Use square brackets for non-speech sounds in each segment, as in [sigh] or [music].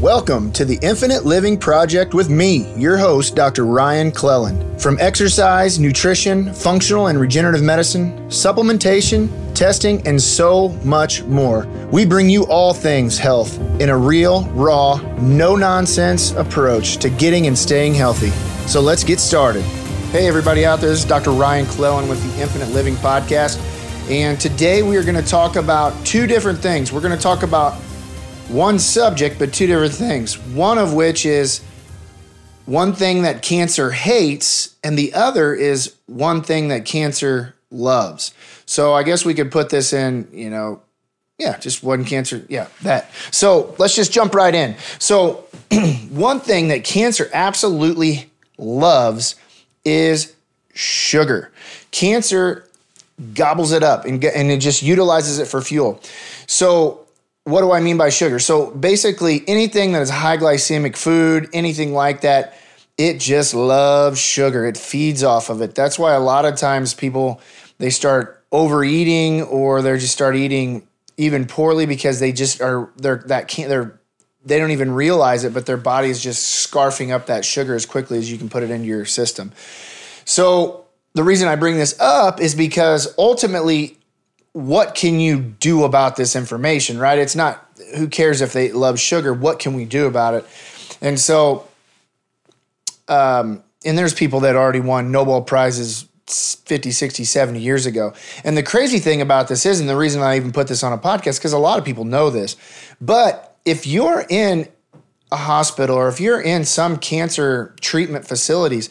Welcome to the Infinite Living Project with me, your host, Dr. Ryan Cleland. From exercise, nutrition, functional and regenerative medicine, supplementation, testing, and so much more, we bring you all things health in a real, raw, no nonsense approach to getting and staying healthy. So let's get started. Hey, everybody out there, this is Dr. Ryan Cleland with the Infinite Living Podcast. And today we are going to talk about two different things. We're going to talk about one subject, but two different things. One of which is one thing that cancer hates, and the other is one thing that cancer loves. So I guess we could put this in, you know, yeah, just one cancer. Yeah, that. So let's just jump right in. So, [clears throat] one thing that cancer absolutely loves is sugar. Cancer gobbles it up and, and it just utilizes it for fuel. So, what do I mean by sugar? So basically, anything that is high glycemic food, anything like that, it just loves sugar. It feeds off of it. That's why a lot of times people they start overeating or they just start eating even poorly because they just are they're that can't they're they don't even realize it, but their body is just scarfing up that sugar as quickly as you can put it into your system. So the reason I bring this up is because ultimately what can you do about this information, right? It's not who cares if they love sugar, what can we do about it? And so, um, and there's people that already won Nobel Prizes 50, 60, 70 years ago. And the crazy thing about this is, and the reason I even put this on a podcast, because a lot of people know this, but if you're in a hospital or if you're in some cancer treatment facilities,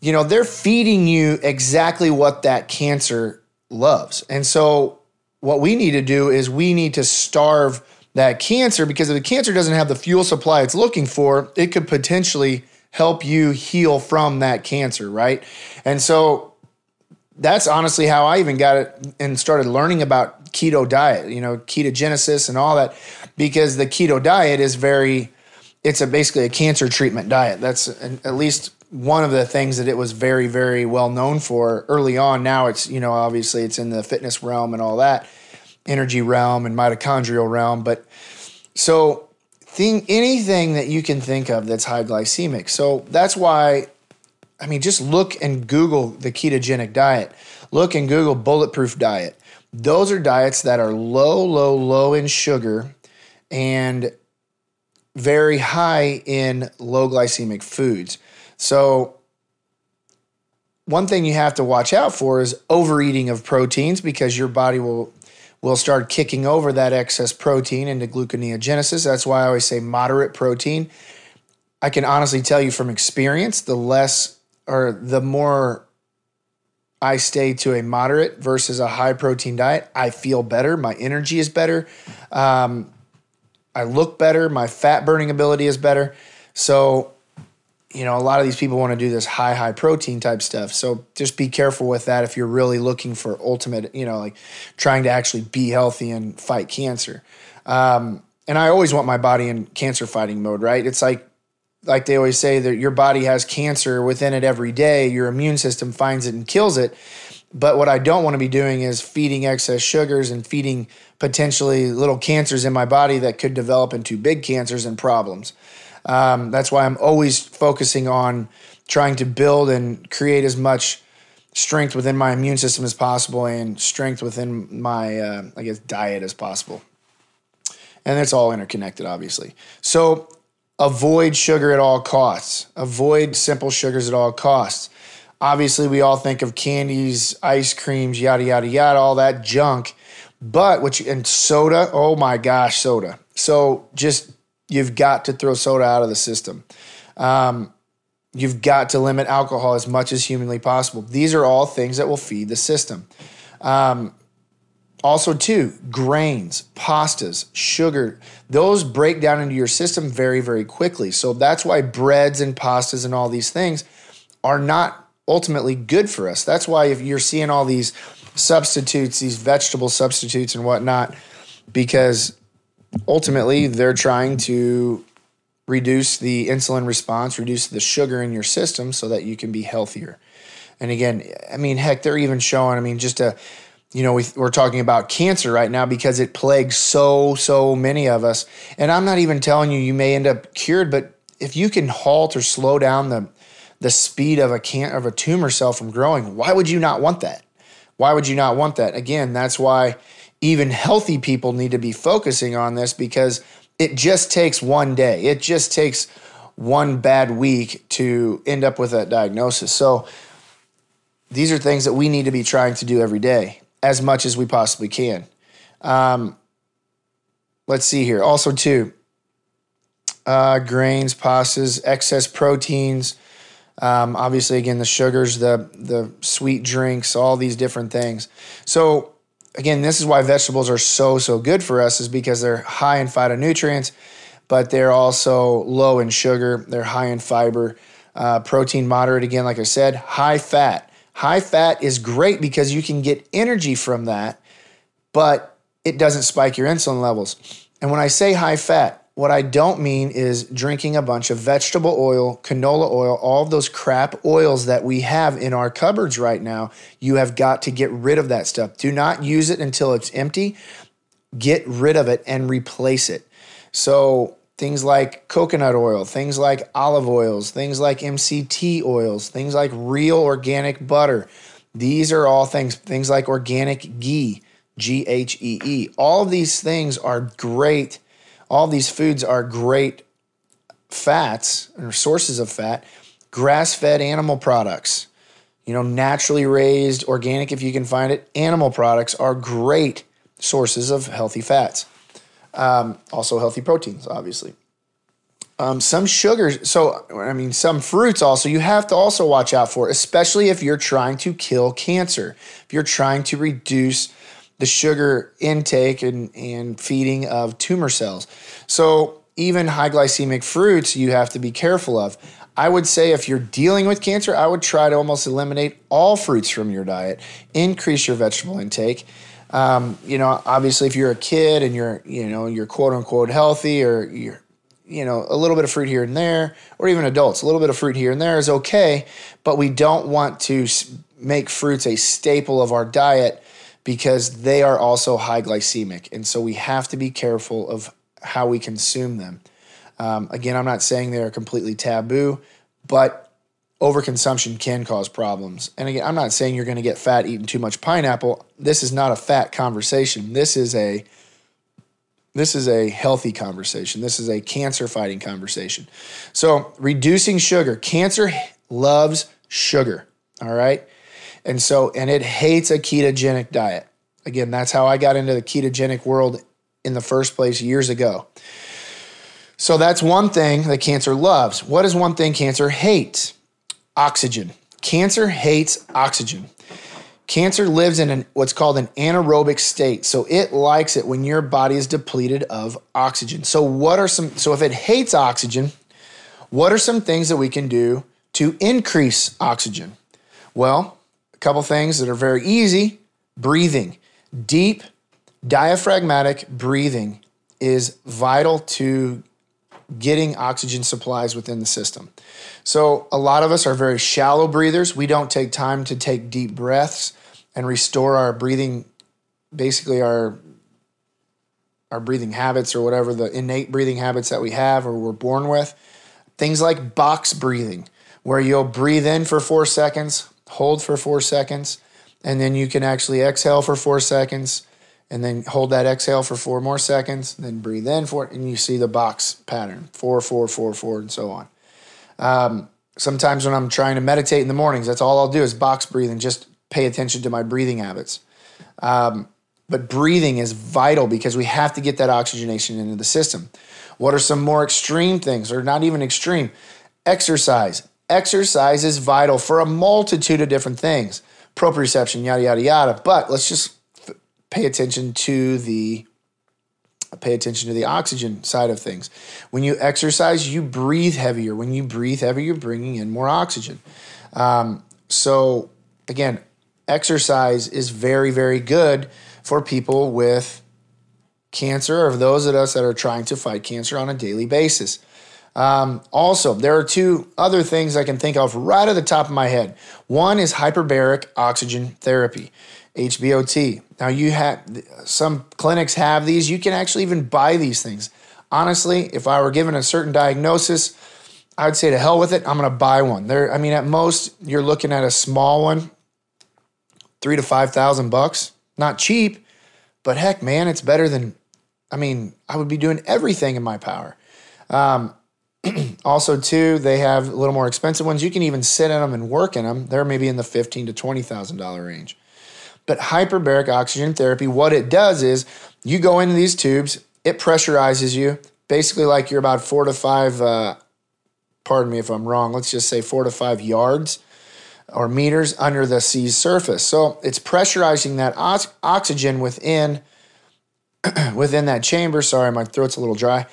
you know, they're feeding you exactly what that cancer loves. And so what we need to do is we need to starve that cancer because if the cancer doesn't have the fuel supply it's looking for, it could potentially help you heal from that cancer, right? And so that's honestly how I even got it and started learning about keto diet, you know, ketogenesis and all that because the keto diet is very it's a basically a cancer treatment diet. That's at least one of the things that it was very very well known for early on. Now it's you know obviously it's in the fitness realm and all that energy realm and mitochondrial realm. But so thing anything that you can think of that's high glycemic. So that's why i mean just look and google the ketogenic diet. Look and google bulletproof diet. Those are diets that are low low low in sugar and very high in low glycemic foods so, one thing you have to watch out for is overeating of proteins because your body will will start kicking over that excess protein into gluconeogenesis. That's why I always say moderate protein. I can honestly tell you from experience, the less or the more I stay to a moderate versus a high protein diet, I feel better. My energy is better. Um, I look better. My fat burning ability is better. So you know, a lot of these people want to do this high, high protein type stuff. So just be careful with that if you're really looking for ultimate, you know, like trying to actually be healthy and fight cancer. Um, and I always want my body in cancer fighting mode, right? It's like, like they always say that your body has cancer within it every day. Your immune system finds it and kills it. But what I don't want to be doing is feeding excess sugars and feeding potentially little cancers in my body that could develop into big cancers and problems. Um, that's why I'm always focusing on trying to build and create as much strength within my immune system as possible and strength within my, uh, I guess, diet as possible. And it's all interconnected, obviously. So avoid sugar at all costs. Avoid simple sugars at all costs. Obviously, we all think of candies, ice creams, yada yada yada, all that junk. But which and soda, oh my gosh, soda. So just You've got to throw soda out of the system. Um, you've got to limit alcohol as much as humanly possible. These are all things that will feed the system. Um, also, too, grains, pastas, sugar, those break down into your system very, very quickly. So that's why breads and pastas and all these things are not ultimately good for us. That's why if you're seeing all these substitutes, these vegetable substitutes and whatnot, because ultimately they're trying to reduce the insulin response, reduce the sugar in your system so that you can be healthier. And again, I mean, heck, they're even showing, I mean, just a you know, we, we're talking about cancer right now because it plagues so, so many of us. And I'm not even telling you you may end up cured, but if you can halt or slow down the the speed of a can of a tumor cell from growing, why would you not want that? Why would you not want that? Again, that's why even healthy people need to be focusing on this because it just takes one day. It just takes one bad week to end up with that diagnosis. So these are things that we need to be trying to do every day as much as we possibly can. Um, let's see here. Also, too, uh, grains, pastas, excess proteins. Um, obviously, again, the sugars, the the sweet drinks, all these different things. So, again, this is why vegetables are so so good for us, is because they're high in phytonutrients, but they're also low in sugar. They're high in fiber, uh, protein moderate. Again, like I said, high fat. High fat is great because you can get energy from that, but it doesn't spike your insulin levels. And when I say high fat, what I don't mean is drinking a bunch of vegetable oil, canola oil, all those crap oils that we have in our cupboards right now. You have got to get rid of that stuff. Do not use it until it's empty. Get rid of it and replace it. So, things like coconut oil, things like olive oils, things like MCT oils, things like real organic butter. These are all things, things like organic ghee, G H E E. All these things are great. All these foods are great fats or sources of fat, grass fed animal products. You know, naturally raised, organic, if you can find it, animal products are great sources of healthy fats. Um, also, healthy proteins, obviously. Um, some sugars, so I mean, some fruits also you have to also watch out for, especially if you're trying to kill cancer. If you're trying to reduce the sugar intake and, and feeding of tumor cells. So, even high glycemic fruits you have to be careful of. I would say if you're dealing with cancer, I would try to almost eliminate all fruits from your diet, increase your vegetable intake. Um, you know, obviously, if you're a kid and you're, you know, you're quote unquote healthy or you're, you know, a little bit of fruit here and there, or even adults, a little bit of fruit here and there is okay, but we don't want to make fruits a staple of our diet because they are also high glycemic. And so we have to be careful of how we consume them. Um, again, I'm not saying they're completely taboo, but overconsumption can cause problems. And again, I'm not saying you're going to get fat eating too much pineapple. This is not a fat conversation. This is a this is a healthy conversation. This is a cancer fighting conversation. So, reducing sugar. Cancer loves sugar, all right? And so and it hates a ketogenic diet. Again, that's how I got into the ketogenic world in the first place years ago. So that's one thing that cancer loves. What is one thing cancer hates? oxygen. Cancer hates oxygen. Cancer lives in an, what's called an anaerobic state. So it likes it when your body is depleted of oxygen. So what are some so if it hates oxygen, what are some things that we can do to increase oxygen? Well, couple things that are very easy. Breathing. Deep diaphragmatic breathing is vital to getting oxygen supplies within the system. So, a lot of us are very shallow breathers. We don't take time to take deep breaths and restore our breathing, basically, our our breathing habits or whatever the innate breathing habits that we have or we're born with. Things like box breathing, where you'll breathe in for four seconds, hold for four seconds, and then you can actually exhale for four seconds, and then hold that exhale for four more seconds, then breathe in for it, and you see the box pattern four, four, four, four, and so on. Um, sometimes when I'm trying to meditate in the mornings, that's all I'll do is box breathe and just pay attention to my breathing habits. Um, but breathing is vital because we have to get that oxygenation into the system. What are some more extreme things, or not even extreme? Exercise. Exercise is vital for a multitude of different things, proprioception, yada, yada, yada. But let's just pay attention to the pay attention to the oxygen side of things. When you exercise, you breathe heavier. When you breathe heavier, you're bringing in more oxygen. Um, so again, exercise is very, very good for people with cancer or those of us that are trying to fight cancer on a daily basis. Um, also, there are two other things I can think of right at the top of my head. One is hyperbaric oxygen therapy. HBOT. Now you have some clinics have these. You can actually even buy these things. Honestly, if I were given a certain diagnosis, I would say to hell with it. I'm going to buy one. There, I mean, at most you're looking at a small one, three to five thousand bucks. Not cheap, but heck, man, it's better than. I mean, I would be doing everything in my power. Um, also, too, they have a little more expensive ones. You can even sit in them and work in them. They're maybe in the fifteen to twenty thousand dollar range. But hyperbaric oxygen therapy, what it does is you go into these tubes, it pressurizes you, basically like you're about four to five. Uh, pardon me if I'm wrong. Let's just say four to five yards or meters under the sea's surface. So it's pressurizing that oxygen within [clears throat] within that chamber. Sorry, my throat's a little dry.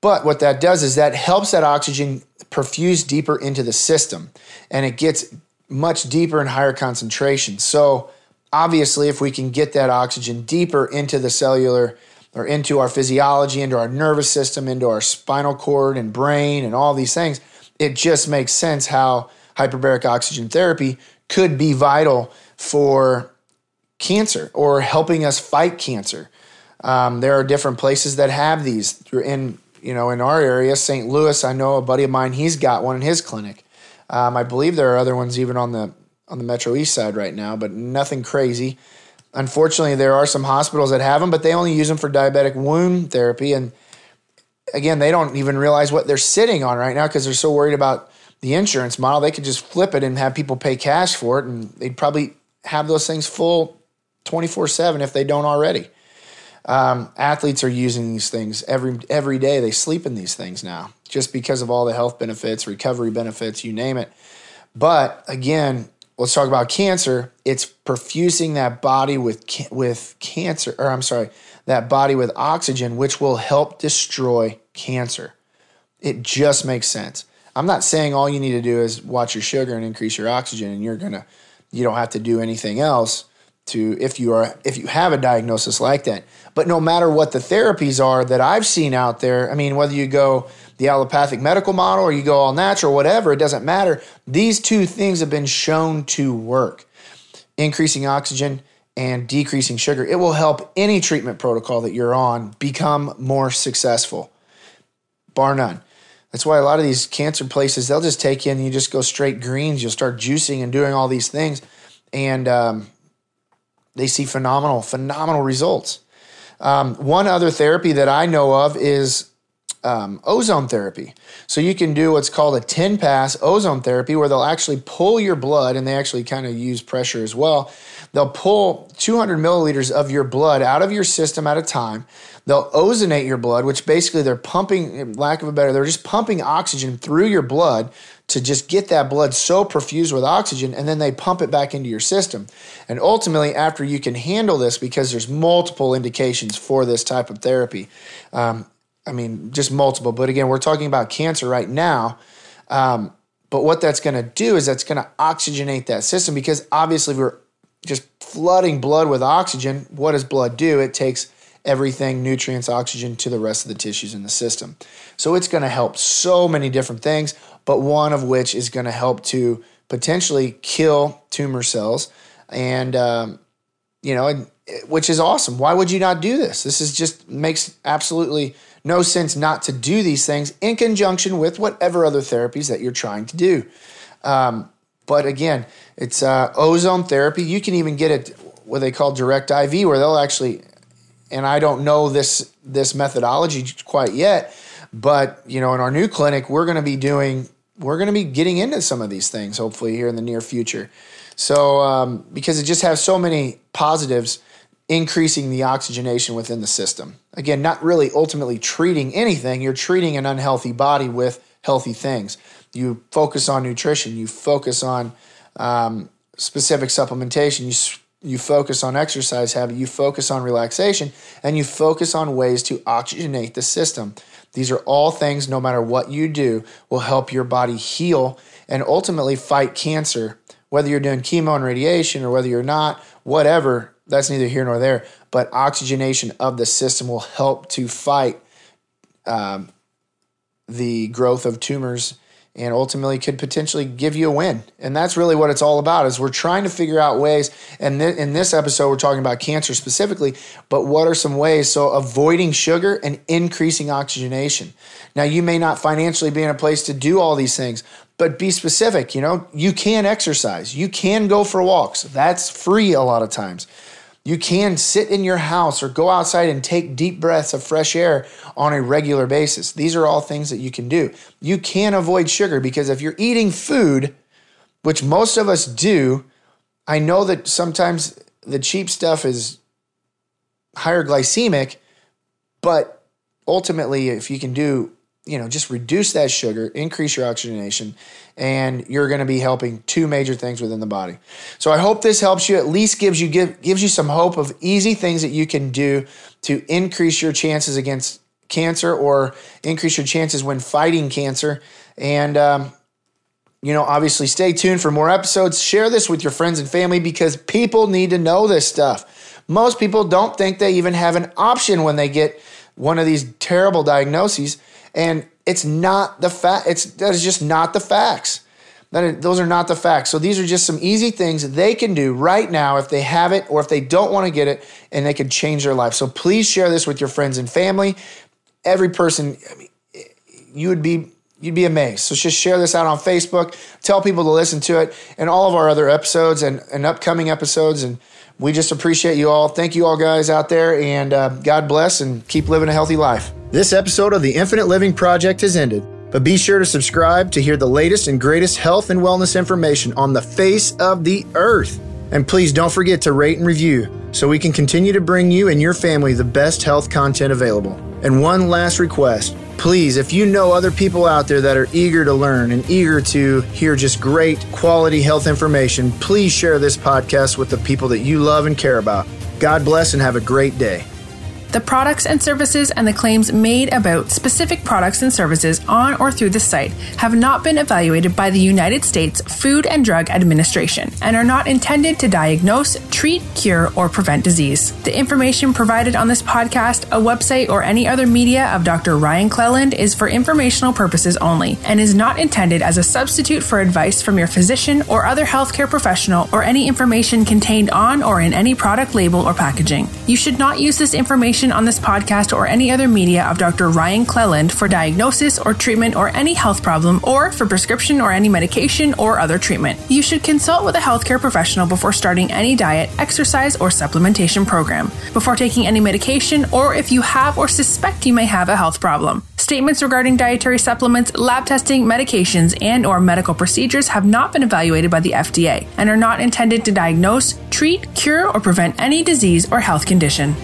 But what that does is that helps that oxygen perfuse deeper into the system and it gets much deeper and higher concentration. So obviously if we can get that oxygen deeper into the cellular or into our physiology, into our nervous system, into our spinal cord and brain and all these things, it just makes sense how hyperbaric oxygen therapy could be vital for cancer or helping us fight cancer. Um, there are different places that have these. In you know, in our area, St. Louis, I know a buddy of mine. He's got one in his clinic. Um, I believe there are other ones even on the on the Metro East side right now, but nothing crazy. Unfortunately, there are some hospitals that have them, but they only use them for diabetic wound therapy. And again, they don't even realize what they're sitting on right now because they're so worried about the insurance model, they could just flip it and have people pay cash for it, and they'd probably have those things full 24 7 if they don't already. Um, athletes are using these things every every day. They sleep in these things now just because of all the health benefits, recovery benefits, you name it. But again, let's talk about cancer. It's perfusing that body with with cancer, or I'm sorry, that body with oxygen, which will help destroy cancer. It just makes sense. I'm not saying all you need to do is watch your sugar and increase your oxygen and you're to you don't have to do anything else to if you are if you have a diagnosis like that. But no matter what the therapies are that I've seen out there, I mean whether you go the allopathic medical model or you go all natural whatever, it doesn't matter. These two things have been shown to work. Increasing oxygen and decreasing sugar. It will help any treatment protocol that you're on become more successful. Bar none. That's why a lot of these cancer places, they'll just take you and you just go straight greens. You'll start juicing and doing all these things. And um, they see phenomenal, phenomenal results. Um, one other therapy that I know of is um, ozone therapy. So you can do what's called a 10 pass ozone therapy where they'll actually pull your blood and they actually kind of use pressure as well. They'll pull 200 milliliters of your blood out of your system at a time. They'll ozonate your blood, which basically they're pumping, lack of a better, they're just pumping oxygen through your blood to just get that blood so perfused with oxygen, and then they pump it back into your system. And ultimately, after you can handle this, because there's multiple indications for this type of therapy, um, I mean, just multiple. But again, we're talking about cancer right now. Um, but what that's going to do is that's going to oxygenate that system because obviously we're just flooding blood with oxygen. What does blood do? It takes everything, nutrients, oxygen to the rest of the tissues in the system. So it's going to help so many different things, but one of which is going to help to potentially kill tumor cells. And, um, you know, which is awesome. Why would you not do this? This is just makes absolutely no sense not to do these things in conjunction with whatever other therapies that you're trying to do. Um, but again, it's uh, ozone therapy. You can even get it what they call direct IV, where they'll actually and I don't know this this methodology quite yet, but you know, in our new clinic, we're going to be doing we're going to be getting into some of these things hopefully here in the near future. So um, because it just has so many positives, increasing the oxygenation within the system. Again, not really ultimately treating anything. You're treating an unhealthy body with healthy things. You focus on nutrition. You focus on um, specific supplementation. You you focus on exercise habit, you focus on relaxation, and you focus on ways to oxygenate the system. These are all things, no matter what you do, will help your body heal and ultimately fight cancer. Whether you're doing chemo and radiation or whether you're not, whatever, that's neither here nor there. But oxygenation of the system will help to fight um, the growth of tumors and ultimately could potentially give you a win. And that's really what it's all about is we're trying to figure out ways and th- in this episode we're talking about cancer specifically, but what are some ways so avoiding sugar and increasing oxygenation. Now you may not financially be in a place to do all these things, but be specific, you know, you can exercise, you can go for walks. That's free a lot of times. You can sit in your house or go outside and take deep breaths of fresh air on a regular basis. These are all things that you can do. You can avoid sugar because if you're eating food, which most of us do, I know that sometimes the cheap stuff is higher glycemic, but ultimately, if you can do you know, just reduce that sugar, increase your oxygenation, and you're going to be helping two major things within the body. So I hope this helps you. At least gives you give, gives you some hope of easy things that you can do to increase your chances against cancer or increase your chances when fighting cancer. And um, you know, obviously, stay tuned for more episodes. Share this with your friends and family because people need to know this stuff. Most people don't think they even have an option when they get one of these terrible diagnoses and it's not the fact. It's that is just not the facts. That is, those are not the facts. So these are just some easy things they can do right now if they have it or if they don't want to get it, and they can change their life. So please share this with your friends and family. Every person, I mean, you would be you'd be amazed. So just share this out on Facebook. Tell people to listen to it and all of our other episodes and, and upcoming episodes. And we just appreciate you all. Thank you all guys out there, and uh, God bless and keep living a healthy life. This episode of the Infinite Living Project has ended, but be sure to subscribe to hear the latest and greatest health and wellness information on the face of the earth. And please don't forget to rate and review so we can continue to bring you and your family the best health content available. And one last request please, if you know other people out there that are eager to learn and eager to hear just great quality health information, please share this podcast with the people that you love and care about. God bless and have a great day. The products and services and the claims made about specific products and services on or through the site have not been evaluated by the United States Food and Drug Administration and are not intended to diagnose, treat, cure, or prevent disease. The information provided on this podcast, a website, or any other media of Dr. Ryan Cleland is for informational purposes only and is not intended as a substitute for advice from your physician or other healthcare professional or any information contained on or in any product label or packaging. You should not use this information information on this podcast or any other media of Dr. Ryan Cleland for diagnosis or treatment or any health problem or for prescription or any medication or other treatment. You should consult with a healthcare professional before starting any diet, exercise, or supplementation program, before taking any medication, or if you have or suspect you may have a health problem. Statements regarding dietary supplements, lab testing, medications, and or medical procedures have not been evaluated by the FDA and are not intended to diagnose, treat, cure, or prevent any disease or health condition.